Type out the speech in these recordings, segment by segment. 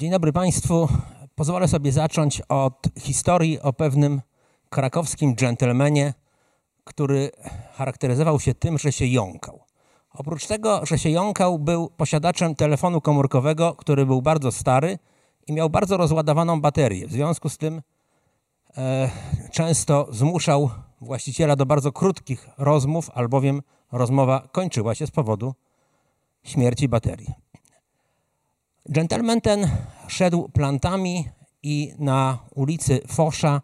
Dzień dobry Państwu. Pozwolę sobie zacząć od historii o pewnym krakowskim dżentelmenie, który charakteryzował się tym, że się jąkał. Oprócz tego, że się jąkał, był posiadaczem telefonu komórkowego, który był bardzo stary i miał bardzo rozładowaną baterię. W związku z tym e, często zmuszał właściciela do bardzo krótkich rozmów, albowiem rozmowa kończyła się z powodu śmierci baterii. Dżentelmen ten szedł plantami i na ulicy Fosza,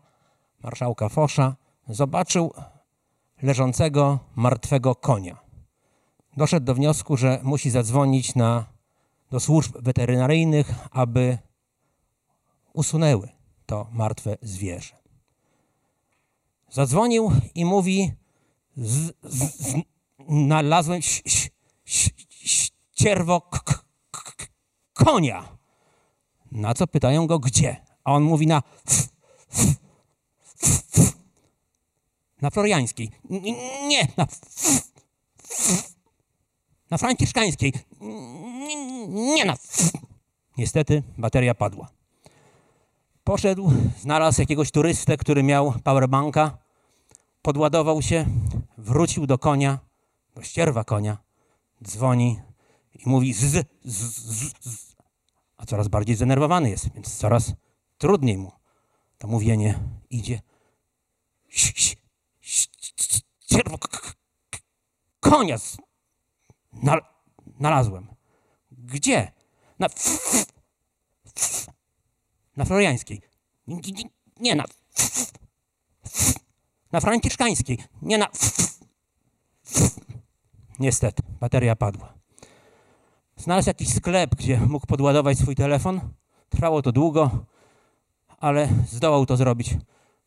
marszałka Fosza, zobaczył leżącego martwego konia. Doszedł do wniosku, że musi zadzwonić na, do służb weterynaryjnych, aby usunęły to martwe zwierzę. Zadzwonił i mówi: Znalazłem ścierwo konia. Na co pytają go gdzie? A on mówi na f, f, f, na floriańskiej. Nie, na na franciszkańskiej. Nie na Niestety bateria padła. Poszedł, znalazł jakiegoś turystę, który miał powerbanka, podładował się, wrócił do konia, do ścierwa konia, dzwoni i mówi z, z, z, z, a coraz bardziej zdenerwowany jest, więc coraz trudniej mu to mówienie idzie. Konia znalazłem. Gdzie? Na, na Floriańskiej. Nie, na na Franciszkańskiej. Nie na Niestety, bateria padła. Znalazł jakiś sklep, gdzie mógł podładować swój telefon. Trwało to długo, ale zdołał to zrobić.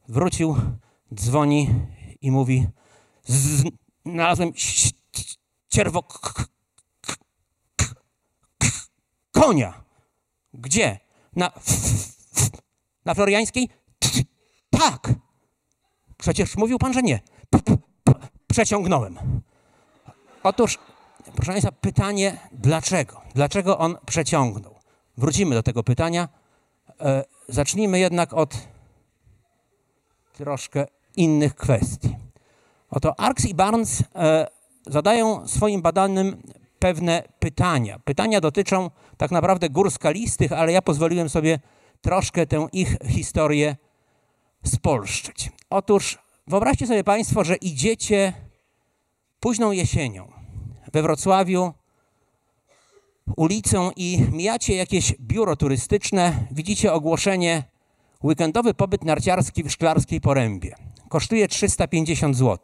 Wrócił, dzwoni i mówi: Znalazłem cierwo konia. Gdzie? Na, na Floriańskiej? Tak. Przecież mówił pan, że nie. Przeciągnąłem. Otóż, proszę Państwa, pytanie dlaczego? Dlaczego on przeciągnął? Wrócimy do tego pytania. E, zacznijmy jednak od troszkę innych kwestii. Oto Arks i Barnes e, zadają swoim badanym pewne pytania. Pytania dotyczą tak naprawdę gór skalistych, ale ja pozwoliłem sobie troszkę tę ich historię spolszczyć. Otóż wyobraźcie sobie Państwo, że idziecie późną jesienią we Wrocławiu ulicą i mijacie jakieś biuro turystyczne, widzicie ogłoszenie weekendowy pobyt narciarski w Szklarskiej Porębie. Kosztuje 350 zł.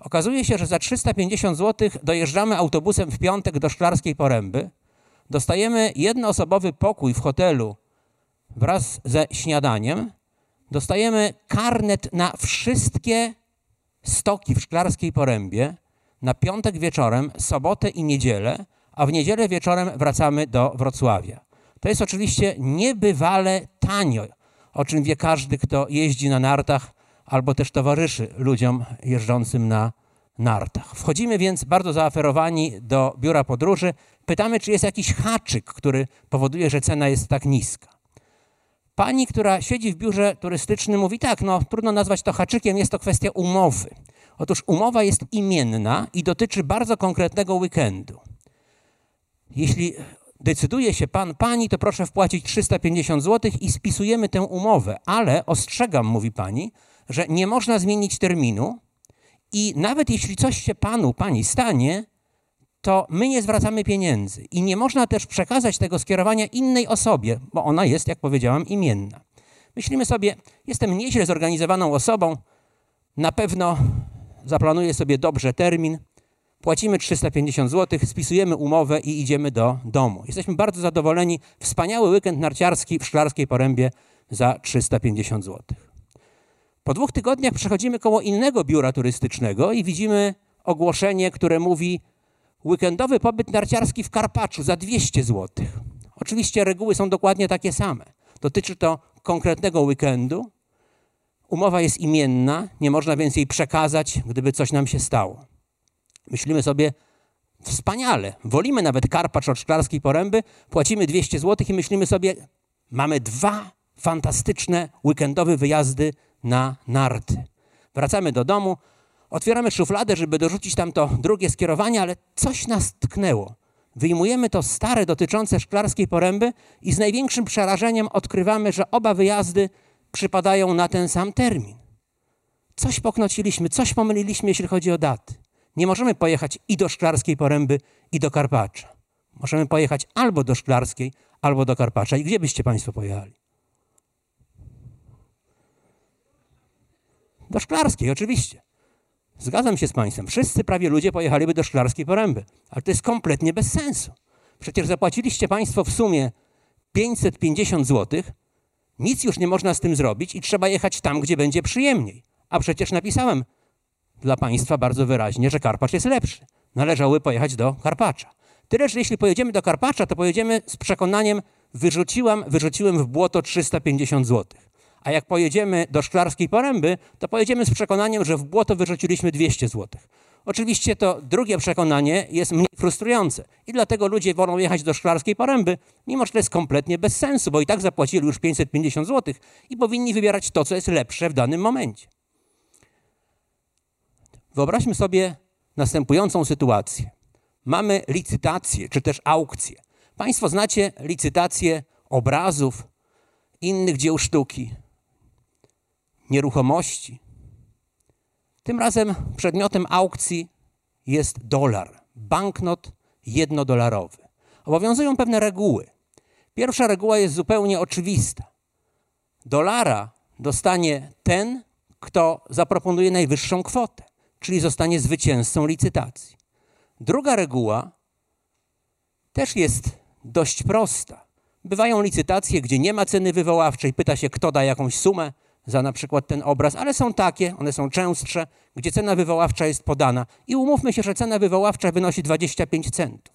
Okazuje się, że za 350 zł dojeżdżamy autobusem w piątek do Szklarskiej Poręby, dostajemy jednoosobowy pokój w hotelu wraz ze śniadaniem, dostajemy karnet na wszystkie stoki w Szklarskiej Porębie na piątek wieczorem, sobotę i niedzielę, a w niedzielę wieczorem wracamy do Wrocławia. To jest oczywiście niebywale tanio, o czym wie każdy, kto jeździ na nartach albo też towarzyszy ludziom jeżdżącym na nartach. Wchodzimy więc bardzo zaaferowani do biura podróży. Pytamy, czy jest jakiś haczyk, który powoduje, że cena jest tak niska. Pani, która siedzi w biurze turystycznym, mówi tak, no trudno nazwać to haczykiem, jest to kwestia umowy. Otóż umowa jest imienna i dotyczy bardzo konkretnego weekendu. Jeśli decyduje się pan, pani, to proszę wpłacić 350 zł i spisujemy tę umowę, ale ostrzegam, mówi pani, że nie można zmienić terminu i nawet jeśli coś się panu, pani stanie, to my nie zwracamy pieniędzy i nie można też przekazać tego skierowania innej osobie, bo ona jest, jak powiedziałam, imienna. Myślimy sobie, jestem nieźle zorganizowaną osobą, na pewno zaplanuję sobie dobrze termin, płacimy 350 zł, spisujemy umowę i idziemy do domu. Jesteśmy bardzo zadowoleni. Wspaniały weekend narciarski w Szklarskiej Porębie za 350 zł. Po dwóch tygodniach przechodzimy koło innego biura turystycznego i widzimy ogłoszenie, które mówi weekendowy pobyt narciarski w Karpaczu za 200 zł. Oczywiście reguły są dokładnie takie same. Dotyczy to konkretnego weekendu. Umowa jest imienna, nie można więc jej przekazać, gdyby coś nam się stało. Myślimy sobie, Wspaniale. Wolimy nawet Karpacz od Szklarskiej Poręby, płacimy 200 zł i myślimy sobie, mamy dwa fantastyczne weekendowe wyjazdy na narty. Wracamy do domu, otwieramy szufladę, żeby dorzucić tam to drugie skierowanie, ale coś nas tknęło. Wyjmujemy to stare dotyczące Szklarskiej Poręby i z największym przerażeniem odkrywamy, że oba wyjazdy przypadają na ten sam termin. Coś poknociliśmy, coś pomyliliśmy, jeśli chodzi o daty. Nie możemy pojechać i do Szklarskiej Poręby, i do Karpacza. Możemy pojechać albo do Szklarskiej, albo do Karpacza. I gdzie byście Państwo pojechali? Do Szklarskiej, oczywiście. Zgadzam się z Państwem. Wszyscy prawie ludzie pojechaliby do Szklarskiej Poręby. Ale to jest kompletnie bez sensu. Przecież zapłaciliście Państwo w sumie 550 zł, nic już nie można z tym zrobić i trzeba jechać tam, gdzie będzie przyjemniej. A przecież napisałem dla Państwa bardzo wyraźnie, że Karpacz jest lepszy. Należałoby pojechać do Karpacza. Tyle, że jeśli pojedziemy do Karpacza, to pojedziemy z przekonaniem, wyrzuciłam, wyrzuciłem w błoto 350 zł. A jak pojedziemy do Szklarskiej Poręby, to pojedziemy z przekonaniem, że w błoto wyrzuciliśmy 200 zł. Oczywiście to drugie przekonanie jest mniej frustrujące i dlatego ludzie wolą jechać do Szklarskiej Poręby, mimo że to jest kompletnie bez sensu, bo i tak zapłacili już 550 zł i powinni wybierać to, co jest lepsze w danym momencie. Wyobraźmy sobie następującą sytuację. Mamy licytację, czy też aukcję. Państwo znacie licytację obrazów, innych dzieł sztuki, nieruchomości. Tym razem przedmiotem aukcji jest dolar, banknot jednodolarowy. Obowiązują pewne reguły. Pierwsza reguła jest zupełnie oczywista. Dolara dostanie ten, kto zaproponuje najwyższą kwotę czyli zostanie zwycięzcą licytacji. Druga reguła też jest dość prosta. Bywają licytacje, gdzie nie ma ceny wywoławczej, pyta się, kto da jakąś sumę za na przykład ten obraz, ale są takie, one są częstsze, gdzie cena wywoławcza jest podana i umówmy się, że cena wywoławcza wynosi 25 centów.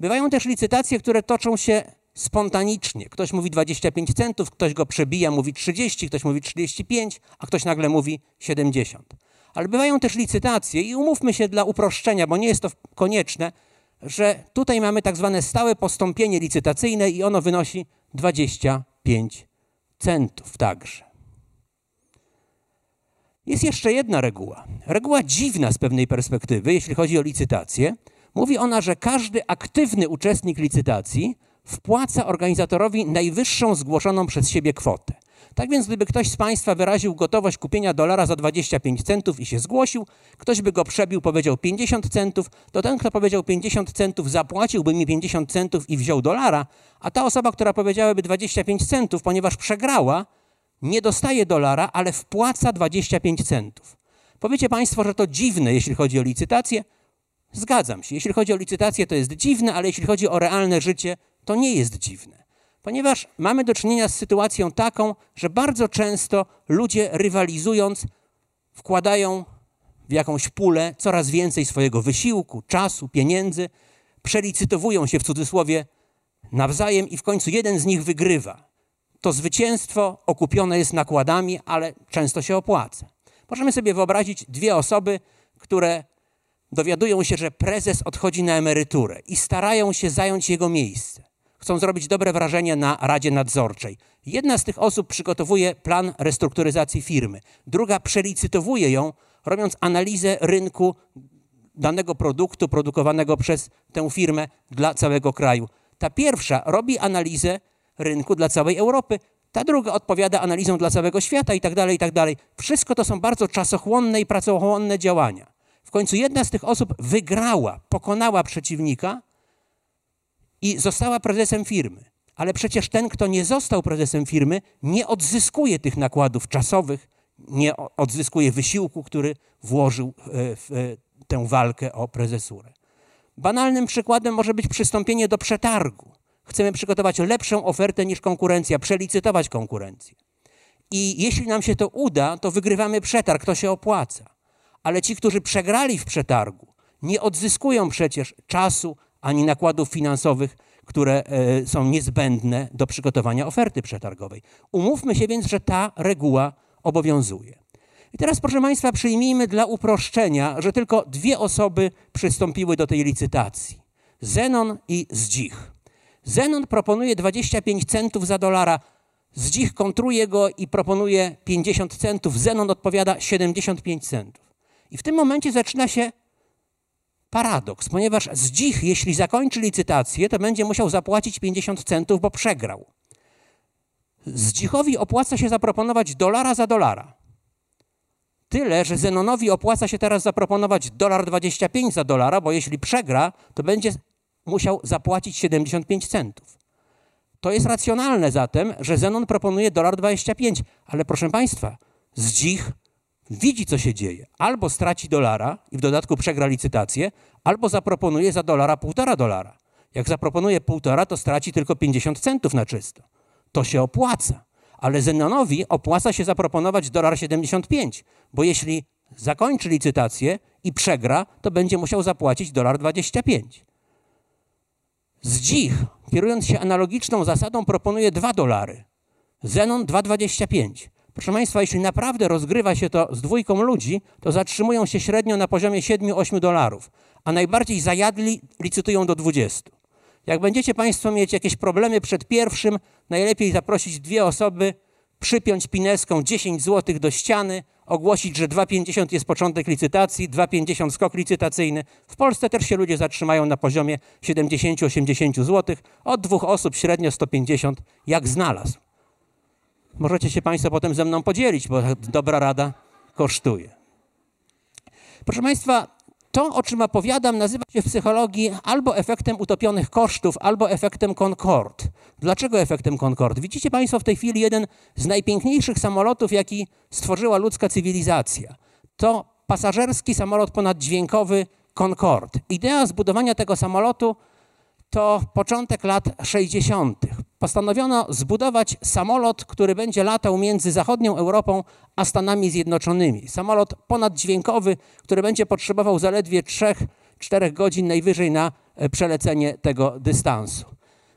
Bywają też licytacje, które toczą się spontanicznie. Ktoś mówi 25 centów, ktoś go przebija, mówi 30, ktoś mówi 35, a ktoś nagle mówi 70. Ale bywają też licytacje i umówmy się dla uproszczenia, bo nie jest to konieczne, że tutaj mamy tak zwane stałe postąpienie licytacyjne i ono wynosi 25 centów także. Jest jeszcze jedna reguła. Reguła dziwna z pewnej perspektywy, jeśli chodzi o licytację. Mówi ona, że każdy aktywny uczestnik licytacji wpłaca organizatorowi najwyższą zgłoszoną przez siebie kwotę. Tak więc gdyby ktoś z Państwa wyraził gotowość kupienia dolara za 25 centów i się zgłosił, ktoś by go przebił, powiedział 50 centów, to ten, kto powiedział 50 centów, zapłaciłby mi 50 centów i wziął dolara, a ta osoba, która powiedziałaby 25 centów, ponieważ przegrała, nie dostaje dolara, ale wpłaca 25 centów. Powiecie Państwo, że to dziwne, jeśli chodzi o licytację. Zgadzam się. Jeśli chodzi o licytację, to jest dziwne, ale jeśli chodzi o realne życie, to nie jest dziwne ponieważ mamy do czynienia z sytuacją taką, że bardzo często ludzie rywalizując wkładają w jakąś pulę coraz więcej swojego wysiłku, czasu, pieniędzy, przelicytowują się w cudzysłowie nawzajem i w końcu jeden z nich wygrywa. To zwycięstwo okupione jest nakładami, ale często się opłaca. Możemy sobie wyobrazić dwie osoby, które dowiadują się, że prezes odchodzi na emeryturę i starają się zająć jego miejsce chcą zrobić dobre wrażenie na Radzie Nadzorczej. Jedna z tych osób przygotowuje plan restrukturyzacji firmy, druga przelicytowuje ją, robiąc analizę rynku danego produktu produkowanego przez tę firmę dla całego kraju. Ta pierwsza robi analizę rynku dla całej Europy, ta druga odpowiada analizą dla całego świata i tak dalej, i tak dalej. Wszystko to są bardzo czasochłonne i pracochłonne działania. W końcu jedna z tych osób wygrała, pokonała przeciwnika, i została prezesem firmy. Ale przecież ten, kto nie został prezesem firmy, nie odzyskuje tych nakładów czasowych, nie odzyskuje wysiłku, który włożył e, w e, tę walkę o prezesurę. Banalnym przykładem może być przystąpienie do przetargu. Chcemy przygotować lepszą ofertę niż konkurencja, przelicytować konkurencję. I jeśli nam się to uda, to wygrywamy przetarg, to się opłaca. Ale ci, którzy przegrali w przetargu, nie odzyskują przecież czasu, ani nakładów finansowych, które e, są niezbędne do przygotowania oferty przetargowej. Umówmy się więc, że ta reguła obowiązuje. I teraz, proszę Państwa, przyjmijmy dla uproszczenia, że tylko dwie osoby przystąpiły do tej licytacji. Zenon i Zdzich. Zenon proponuje 25 centów za dolara, Zdzich kontruje go i proponuje 50 centów, Zenon odpowiada 75 centów. I w tym momencie zaczyna się paradoks, ponieważ Zdzich, jeśli zakończy licytację, to będzie musiał zapłacić 50 centów, bo przegrał. Zdzichowi opłaca się zaproponować dolara za dolara. Tyle, że Zenonowi opłaca się teraz zaproponować dolar 25 za dolara, bo jeśli przegra, to będzie musiał zapłacić 75 centów. To jest racjonalne zatem, że Zenon proponuje dolar 25, ale proszę Państwa, Zdzich widzi, co się dzieje. Albo straci dolara i w dodatku przegra licytację, albo zaproponuje za dolara półtora dolara. Jak zaproponuje półtora, to straci tylko 50 centów na czysto. To się opłaca. Ale Zenonowi opłaca się zaproponować dolar 75, bo jeśli zakończy licytację i przegra, to będzie musiał zapłacić dolar 25. Zdzich, kierując się analogiczną zasadą, proponuje 2 dolary. Zenon 2,25. Proszę Państwa, jeśli naprawdę rozgrywa się to z dwójką ludzi, to zatrzymują się średnio na poziomie 7-8 dolarów, a najbardziej zajadli licytują do 20. Jak będziecie Państwo mieć jakieś problemy przed pierwszym, najlepiej zaprosić dwie osoby, przypiąć pineską 10 zł do ściany, ogłosić, że 2,50 jest początek licytacji, 2,50 skok licytacyjny. W Polsce też się ludzie zatrzymają na poziomie 70-80 zł, od dwóch osób średnio 150, jak znalazł. Możecie się Państwo potem ze mną podzielić, bo dobra rada kosztuje. Proszę Państwa, to, o czym opowiadam, nazywa się w psychologii albo efektem utopionych kosztów, albo efektem Concorde. Dlaczego efektem Concorde? Widzicie Państwo w tej chwili jeden z najpiękniejszych samolotów, jaki stworzyła ludzka cywilizacja. To pasażerski samolot ponaddźwiękowy Concorde. Idea zbudowania tego samolotu to początek lat 60. Postanowiono zbudować samolot, który będzie latał między zachodnią Europą a Stanami Zjednoczonymi. Samolot ponaddźwiękowy, który będzie potrzebował zaledwie 3-4 godzin najwyżej na e, przelecenie tego dystansu.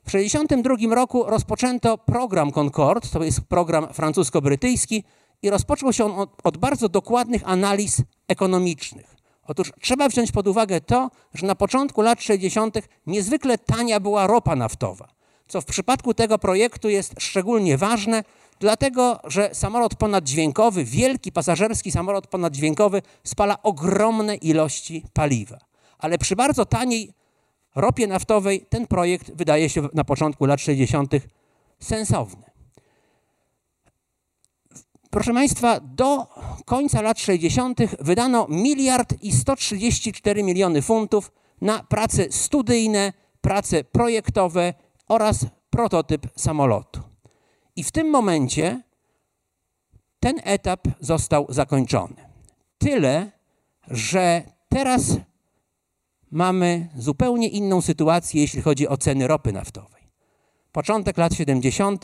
W 1962 roku rozpoczęto program Concorde, to jest program francusko-brytyjski, i rozpoczął się on od, od bardzo dokładnych analiz ekonomicznych. Otóż trzeba wziąć pod uwagę to, że na początku lat 60. niezwykle tania była ropa naftowa, co w przypadku tego projektu jest szczególnie ważne, dlatego że samolot ponaddźwiękowy, wielki pasażerski samolot ponaddźwiękowy spala ogromne ilości paliwa. Ale przy bardzo taniej ropie naftowej ten projekt wydaje się na początku lat 60. sensowny. Proszę Państwa, do końca lat 60. wydano miliard i 134 miliony funtów na prace studyjne, prace projektowe oraz prototyp samolotu. I w tym momencie ten etap został zakończony. Tyle, że teraz mamy zupełnie inną sytuację, jeśli chodzi o ceny ropy naftowej. Początek lat 70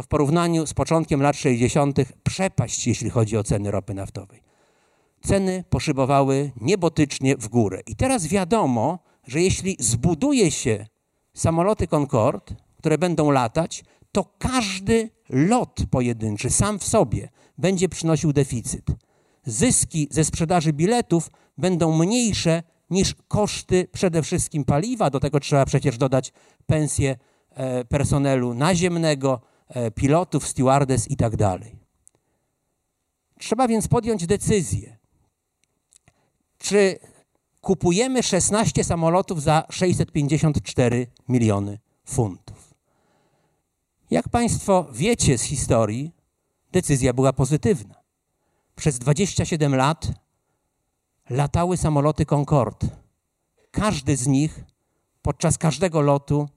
to w porównaniu z początkiem lat 60. przepaść, jeśli chodzi o ceny ropy naftowej. Ceny poszybowały niebotycznie w górę. I teraz wiadomo, że jeśli zbuduje się samoloty Concorde, które będą latać, to każdy lot pojedynczy sam w sobie będzie przynosił deficyt. Zyski ze sprzedaży biletów będą mniejsze niż koszty przede wszystkim paliwa. Do tego trzeba przecież dodać pensję e, personelu naziemnego, pilotów, stewardess i tak dalej. Trzeba więc podjąć decyzję, czy kupujemy 16 samolotów za 654 miliony funtów. Jak Państwo wiecie z historii, decyzja była pozytywna. Przez 27 lat latały samoloty Concorde. Każdy z nich podczas każdego lotu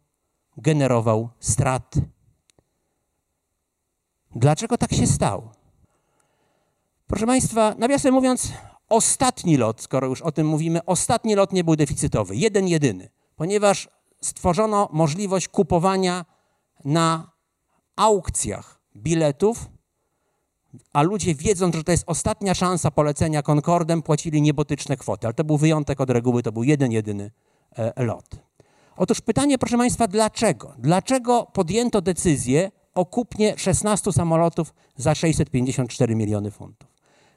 generował straty. Dlaczego tak się stało? Proszę Państwa, nawiasem mówiąc, ostatni lot, skoro już o tym mówimy, ostatni lot nie był deficytowy, jeden jedyny, ponieważ stworzono możliwość kupowania na aukcjach biletów, a ludzie wiedząc, że to jest ostatnia szansa polecenia Concordem, płacili niebotyczne kwoty. Ale to był wyjątek od reguły, to był jeden, jedyny e, lot. Otóż pytanie, proszę Państwa, dlaczego? Dlaczego podjęto decyzję o kupnie 16 samolotów za 654 miliony funtów.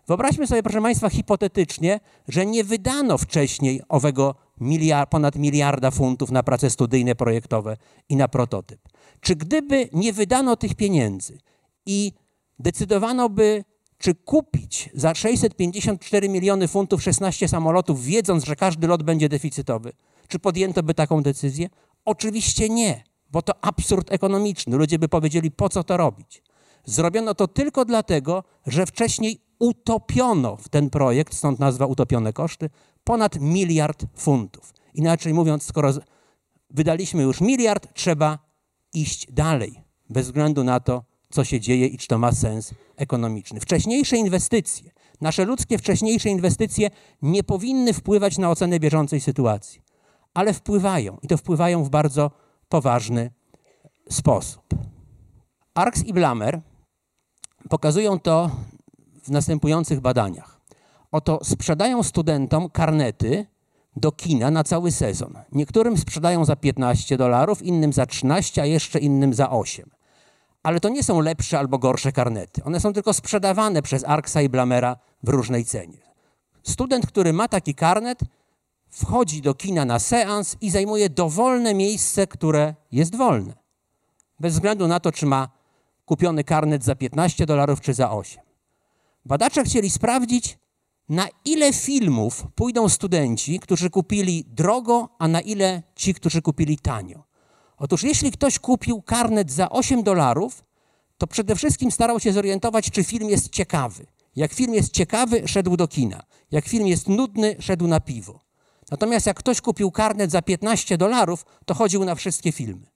Wyobraźmy sobie, proszę Państwa, hipotetycznie, że nie wydano wcześniej owego miliard, ponad miliarda funtów na prace studyjne, projektowe i na prototyp. Czy gdyby nie wydano tych pieniędzy i decydowano by, czy kupić za 654 miliony funtów 16 samolotów, wiedząc, że każdy lot będzie deficytowy, czy podjęto by taką decyzję? Oczywiście nie, bo to absurd ekonomiczny. Ludzie by powiedzieli, po co to robić? Zrobiono to tylko dlatego, że wcześniej utopiono w ten projekt, stąd nazwa utopione koszty, ponad miliard funtów. Inaczej mówiąc, skoro wydaliśmy już miliard, trzeba iść dalej, bez względu na to, co się dzieje i czy to ma sens ekonomiczny. Wcześniejsze inwestycje, nasze ludzkie wcześniejsze inwestycje nie powinny wpływać na ocenę bieżącej sytuacji, ale wpływają i to wpływają w bardzo poważny sposób. Arks i Blamer pokazują to w następujących badaniach. Oto sprzedają studentom karnety do kina na cały sezon. Niektórym sprzedają za 15 dolarów, innym za 13, a jeszcze innym za 8. Ale to nie są lepsze albo gorsze karnety. One są tylko sprzedawane przez Arksa i Blamera w różnej cenie. Student, który ma taki karnet, wchodzi do kina na seans i zajmuje dowolne miejsce, które jest wolne. Bez względu na to, czy ma kupiony karnet za 15 dolarów czy za 8. Badacze chcieli sprawdzić, na ile filmów pójdą studenci, którzy kupili drogo, a na ile ci, którzy kupili tanio. Otóż jeśli ktoś kupił karnet za 8 dolarów, to przede wszystkim starał się zorientować, czy film jest ciekawy. Jak film jest ciekawy, szedł do kina. Jak film jest nudny, szedł na piwo. Natomiast jak ktoś kupił karnet za 15 dolarów, to chodził na wszystkie filmy.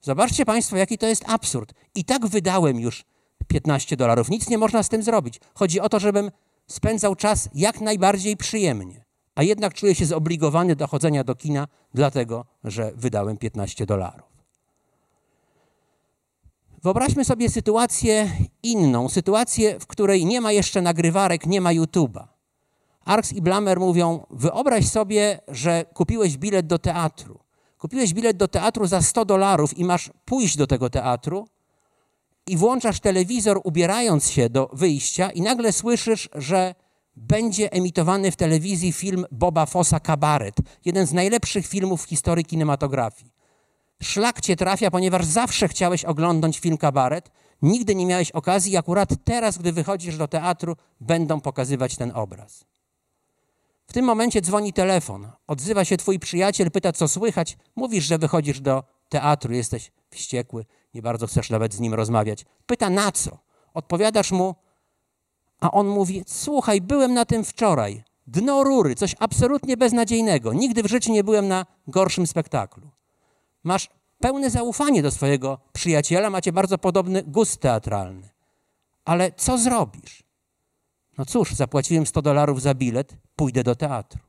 Zobaczcie Państwo, jaki to jest absurd. I tak wydałem już 15 dolarów. Nic nie można z tym zrobić. Chodzi o to, żebym spędzał czas jak najbardziej przyjemnie, a jednak czuję się zobligowany do chodzenia do kina, dlatego że wydałem 15 dolarów. Wyobraźmy sobie sytuację inną, sytuację, w której nie ma jeszcze nagrywarek, nie ma YouTube'a. Arks i Blamer mówią: Wyobraź sobie, że kupiłeś bilet do teatru. Kupiłeś bilet do teatru za 100 dolarów i masz pójść do tego teatru, i włączasz telewizor, ubierając się do wyjścia, i nagle słyszysz, że będzie emitowany w telewizji film Boba Fossa Kabaret, jeden z najlepszych filmów w historii kinematografii. Szlak cię trafia, ponieważ zawsze chciałeś oglądać film Kabaret, nigdy nie miałeś okazji, i akurat teraz, gdy wychodzisz do teatru, będą pokazywać ten obraz. W tym momencie dzwoni telefon, odzywa się twój przyjaciel, pyta, co słychać, mówisz, że wychodzisz do teatru, jesteś wściekły, nie bardzo chcesz nawet z nim rozmawiać. Pyta na co? Odpowiadasz mu, a on mówi: Słuchaj, byłem na tym wczoraj. Dno rury, coś absolutnie beznadziejnego. Nigdy w życiu nie byłem na gorszym spektaklu. Masz pełne zaufanie do swojego przyjaciela, macie bardzo podobny gust teatralny. Ale co zrobisz? No cóż, zapłaciłem 100 dolarów za bilet, pójdę do teatru.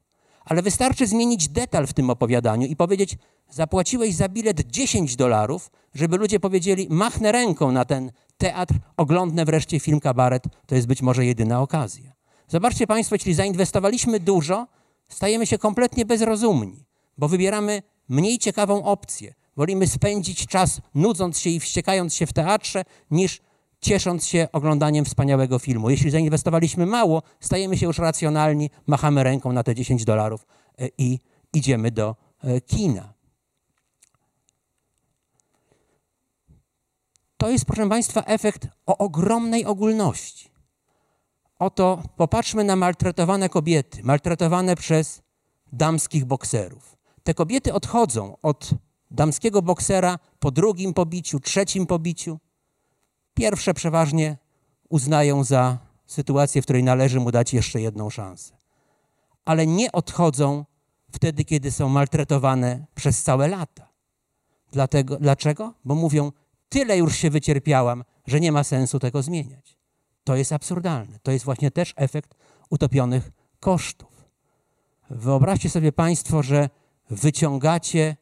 Ale wystarczy zmienić detal w tym opowiadaniu i powiedzieć: Zapłaciłeś za bilet 10 dolarów, żeby ludzie powiedzieli: Machnę ręką na ten teatr, oglądnę wreszcie film kabaret. To jest być może jedyna okazja. Zobaczcie Państwo, jeśli zainwestowaliśmy dużo, stajemy się kompletnie bezrozumni, bo wybieramy mniej ciekawą opcję. Wolimy spędzić czas nudząc się i wściekając się w teatrze, niż ciesząc się oglądaniem wspaniałego filmu. Jeśli zainwestowaliśmy mało, stajemy się już racjonalni, machamy ręką na te 10 dolarów e, i idziemy do e, kina. To jest, proszę Państwa, efekt o ogromnej ogólności. Oto popatrzmy na maltretowane kobiety, maltretowane przez damskich bokserów. Te kobiety odchodzą od damskiego boksera po drugim pobiciu, trzecim pobiciu Pierwsze przeważnie uznają za sytuację, w której należy mu dać jeszcze jedną szansę. Ale nie odchodzą wtedy, kiedy są maltretowane przez całe lata. Dlatego, dlaczego? Bo mówią, tyle już się wycierpiałam, że nie ma sensu tego zmieniać. To jest absurdalne. To jest właśnie też efekt utopionych kosztów. Wyobraźcie sobie Państwo, że wyciągacie,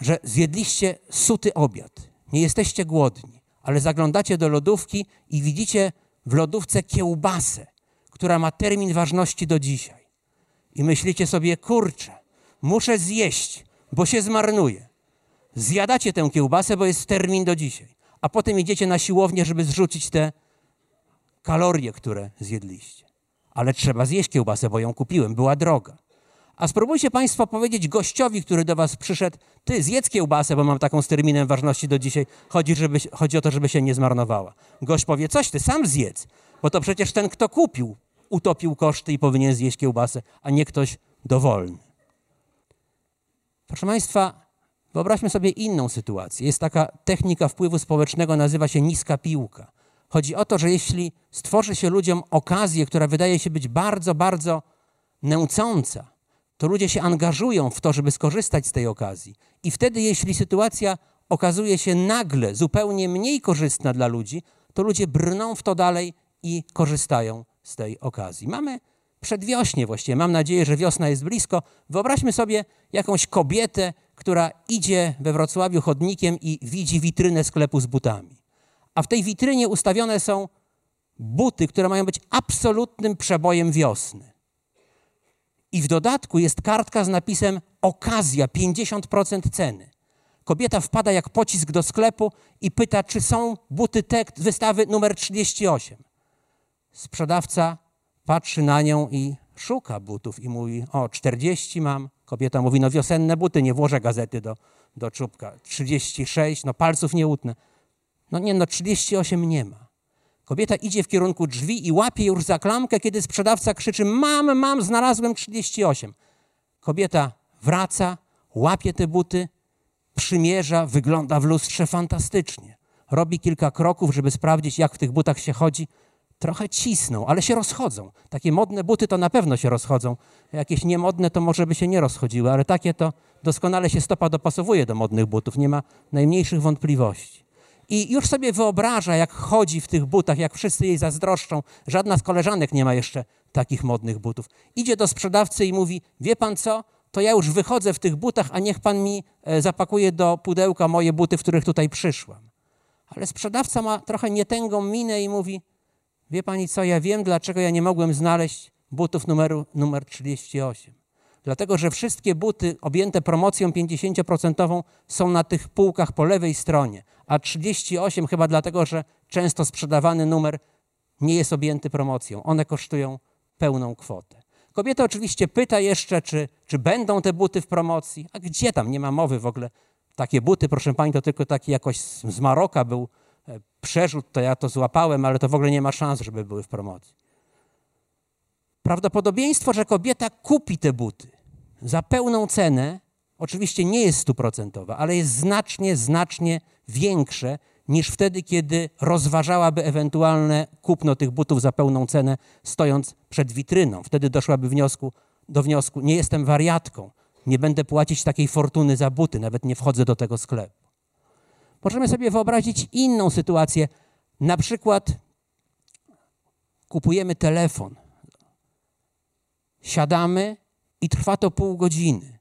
że zjedliście suty obiad, nie jesteście głodni, ale zaglądacie do lodówki i widzicie w lodówce kiełbasę, która ma termin ważności do dzisiaj. I myślicie sobie, kurczę, muszę zjeść, bo się zmarnuje. Zjadacie tę kiełbasę, bo jest termin do dzisiaj. A potem idziecie na siłownię, żeby zrzucić te kalorie, które zjedliście. ale trzeba zjeść kiełbasę, bo ją kupiłem, była droga. A spróbujcie Państwo powiedzieć gościowi, który do Was przyszedł, ty zjedz kiełbasę, bo mam taką z terminem ważności do dzisiaj, chodzi, żeby, chodzi o to, żeby się nie zmarnowała. Gość powie, coś ty sam zjedz, bo to przecież ten, kto kupił, utopił koszty i powinien zjeść kiełbasę, a nie ktoś dowolny. Proszę Państwa, wyobraźmy sobie inną sytuację. Jest taka technika wpływu społecznego, nazywa się niska piłka. Chodzi o to, że jeśli stworzy się ludziom okazję, która wydaje się być bardzo, bardzo nęcąca, to ludzie się angażują w to, żeby skorzystać z tej okazji. I wtedy, jeśli sytuacja okazuje się nagle zupełnie mniej korzystna dla ludzi, to ludzie brną w to dalej i korzystają z tej okazji. Mamy przedwiośnie właściwie, mam nadzieję, że wiosna jest blisko. Wyobraźmy sobie jakąś kobietę, która idzie we Wrocławiu chodnikiem i widzi witrynę sklepu z butami. A w tej witrynie ustawione są buty, które mają być absolutnym przebojem wiosny. I w dodatku jest kartka z napisem okazja 50% ceny. Kobieta wpada jak pocisk do sklepu i pyta, czy są buty te wystawy numer 38. Sprzedawca patrzy na nią i szuka butów i mówi: O, 40 mam. Kobieta mówi: No, wiosenne buty, nie włożę gazety do, do czubka. 36, no palców nie utnę. No nie, no 38 nie ma. Kobieta idzie w kierunku drzwi i łapie już za klamkę, kiedy sprzedawca krzyczy: Mam, mam, znalazłem 38. Kobieta wraca, łapie te buty, przymierza, wygląda w lustrze fantastycznie. Robi kilka kroków, żeby sprawdzić, jak w tych butach się chodzi. Trochę cisną, ale się rozchodzą. Takie modne buty to na pewno się rozchodzą. Jakieś niemodne to może by się nie rozchodziły, ale takie to doskonale się stopa dopasowuje do modnych butów. Nie ma najmniejszych wątpliwości. I już sobie wyobraża, jak chodzi w tych butach, jak wszyscy jej zazdroszczą. Żadna z koleżanek nie ma jeszcze takich modnych butów. Idzie do sprzedawcy i mówi: Wie pan co? To ja już wychodzę w tych butach, a niech pan mi e, zapakuje do pudełka moje buty, w których tutaj przyszłam. Ale sprzedawca ma trochę nietęgą minę i mówi: Wie pani co? Ja wiem, dlaczego ja nie mogłem znaleźć butów numeru numer 38. Dlatego, że wszystkie buty objęte promocją 50% są na tych półkach po lewej stronie, a 38 chyba dlatego, że często sprzedawany numer nie jest objęty promocją. One kosztują pełną kwotę. Kobieta oczywiście pyta jeszcze, czy, czy będą te buty w promocji. A gdzie tam? Nie ma mowy w ogóle. Takie buty, proszę pani, to tylko taki jakoś z Maroka był e, przerzut, to ja to złapałem, ale to w ogóle nie ma szans, żeby były w promocji. Prawdopodobieństwo, że kobieta kupi te buty za pełną cenę, oczywiście nie jest stuprocentowa, ale jest znacznie, znacznie większe niż wtedy, kiedy rozważałaby ewentualne kupno tych butów za pełną cenę, stojąc przed witryną. Wtedy doszłaby wniosku, do wniosku, nie jestem wariatką, nie będę płacić takiej fortuny za buty, nawet nie wchodzę do tego sklepu. Możemy sobie wyobrazić inną sytuację. Na przykład kupujemy telefon, siadamy i trwa to pół godziny.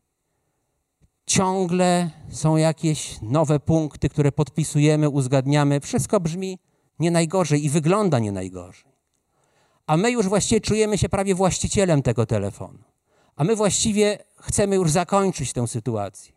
Ciągle są jakieś nowe punkty, które podpisujemy, uzgadniamy. Wszystko brzmi nie najgorzej i wygląda nie najgorzej. A my już właściwie czujemy się prawie właścicielem tego telefonu. A my właściwie chcemy już zakończyć tę sytuację.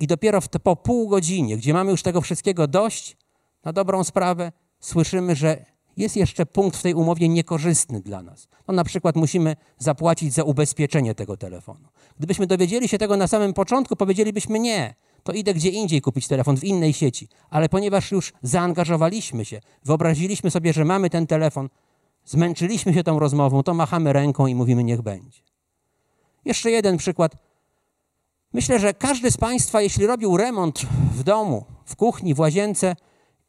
I dopiero w po pół godzinie, gdzie mamy już tego wszystkiego dość, na dobrą sprawę, słyszymy, że jest jeszcze punkt w tej umowie niekorzystny dla nas. No na przykład musimy zapłacić za ubezpieczenie tego telefonu. Gdybyśmy dowiedzieli się tego na samym początku, powiedzielibyśmy nie, to idę gdzie indziej kupić telefon w innej sieci. Ale ponieważ już zaangażowaliśmy się, wyobraziliśmy sobie, że mamy ten telefon, zmęczyliśmy się tą rozmową, to machamy ręką i mówimy niech będzie. Jeszcze jeden przykład. Myślę, że każdy z Państwa, jeśli robił remont w domu, w kuchni, w łazience,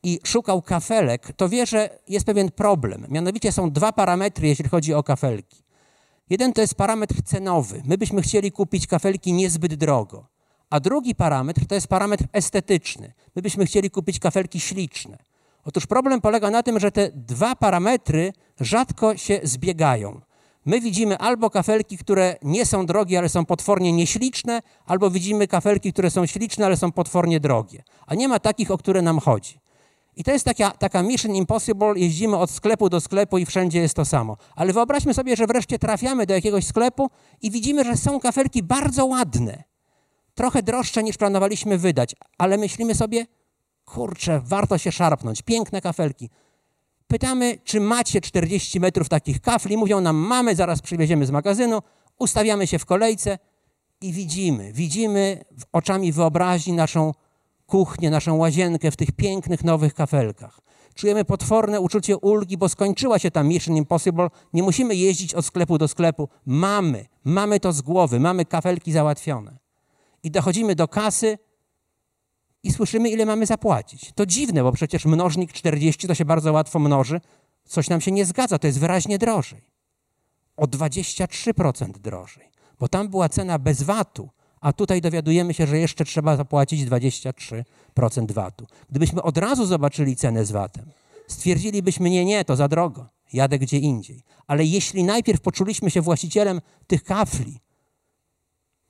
i szukał kafelek, to wie, że jest pewien problem. Mianowicie są dwa parametry, jeśli chodzi o kafelki. Jeden to jest parametr cenowy. My byśmy chcieli kupić kafelki niezbyt drogo. A drugi parametr to jest parametr estetyczny. My byśmy chcieli kupić kafelki śliczne. Otóż problem polega na tym, że te dwa parametry rzadko się zbiegają. My widzimy albo kafelki, które nie są drogie, ale są potwornie nieśliczne, albo widzimy kafelki, które są śliczne, ale są potwornie drogie. A nie ma takich, o które nam chodzi. I to jest taka, taka mission impossible, jeździmy od sklepu do sklepu i wszędzie jest to samo. Ale wyobraźmy sobie, że wreszcie trafiamy do jakiegoś sklepu i widzimy, że są kafelki bardzo ładne. Trochę droższe niż planowaliśmy wydać, ale myślimy sobie, kurczę, warto się szarpnąć, piękne kafelki. Pytamy, czy macie 40 metrów takich kafli. Mówią nam, mamy, zaraz przywieziemy z magazynu. Ustawiamy się w kolejce i widzimy, widzimy oczami wyobraźni naszą kuchnię, naszą łazienkę w tych pięknych nowych kafelkach. Czujemy potworne uczucie ulgi, bo skończyła się ta Mission Impossible. Nie musimy jeździć od sklepu do sklepu. Mamy, mamy to z głowy, mamy kafelki załatwione. I dochodzimy do kasy i słyszymy, ile mamy zapłacić. To dziwne, bo przecież mnożnik 40 to się bardzo łatwo mnoży. Coś nam się nie zgadza, to jest wyraźnie drożej. O 23% drożej, bo tam była cena bez VAT-u, a tutaj dowiadujemy się, że jeszcze trzeba zapłacić 23% VAT-u. Gdybyśmy od razu zobaczyli cenę z VAT-em, stwierdzilibyśmy, nie, nie, to za drogo, jadę gdzie indziej. Ale jeśli najpierw poczuliśmy się właścicielem tych kafli,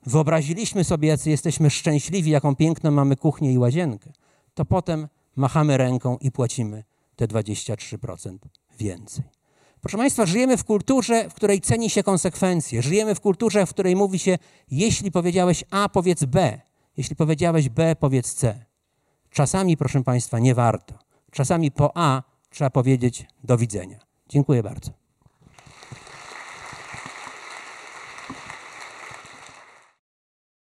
wyobraziliśmy sobie, jacy jesteśmy szczęśliwi, jaką piękną mamy kuchnię i łazienkę, to potem machamy ręką i płacimy te 23% więcej. Proszę Państwa, żyjemy w kulturze, w której ceni się konsekwencje. Żyjemy w kulturze, w której mówi się, jeśli powiedziałeś A, powiedz B. Jeśli powiedziałeś B, powiedz C. Czasami, proszę Państwa, nie warto. Czasami po A trzeba powiedzieć do widzenia. Dziękuję bardzo.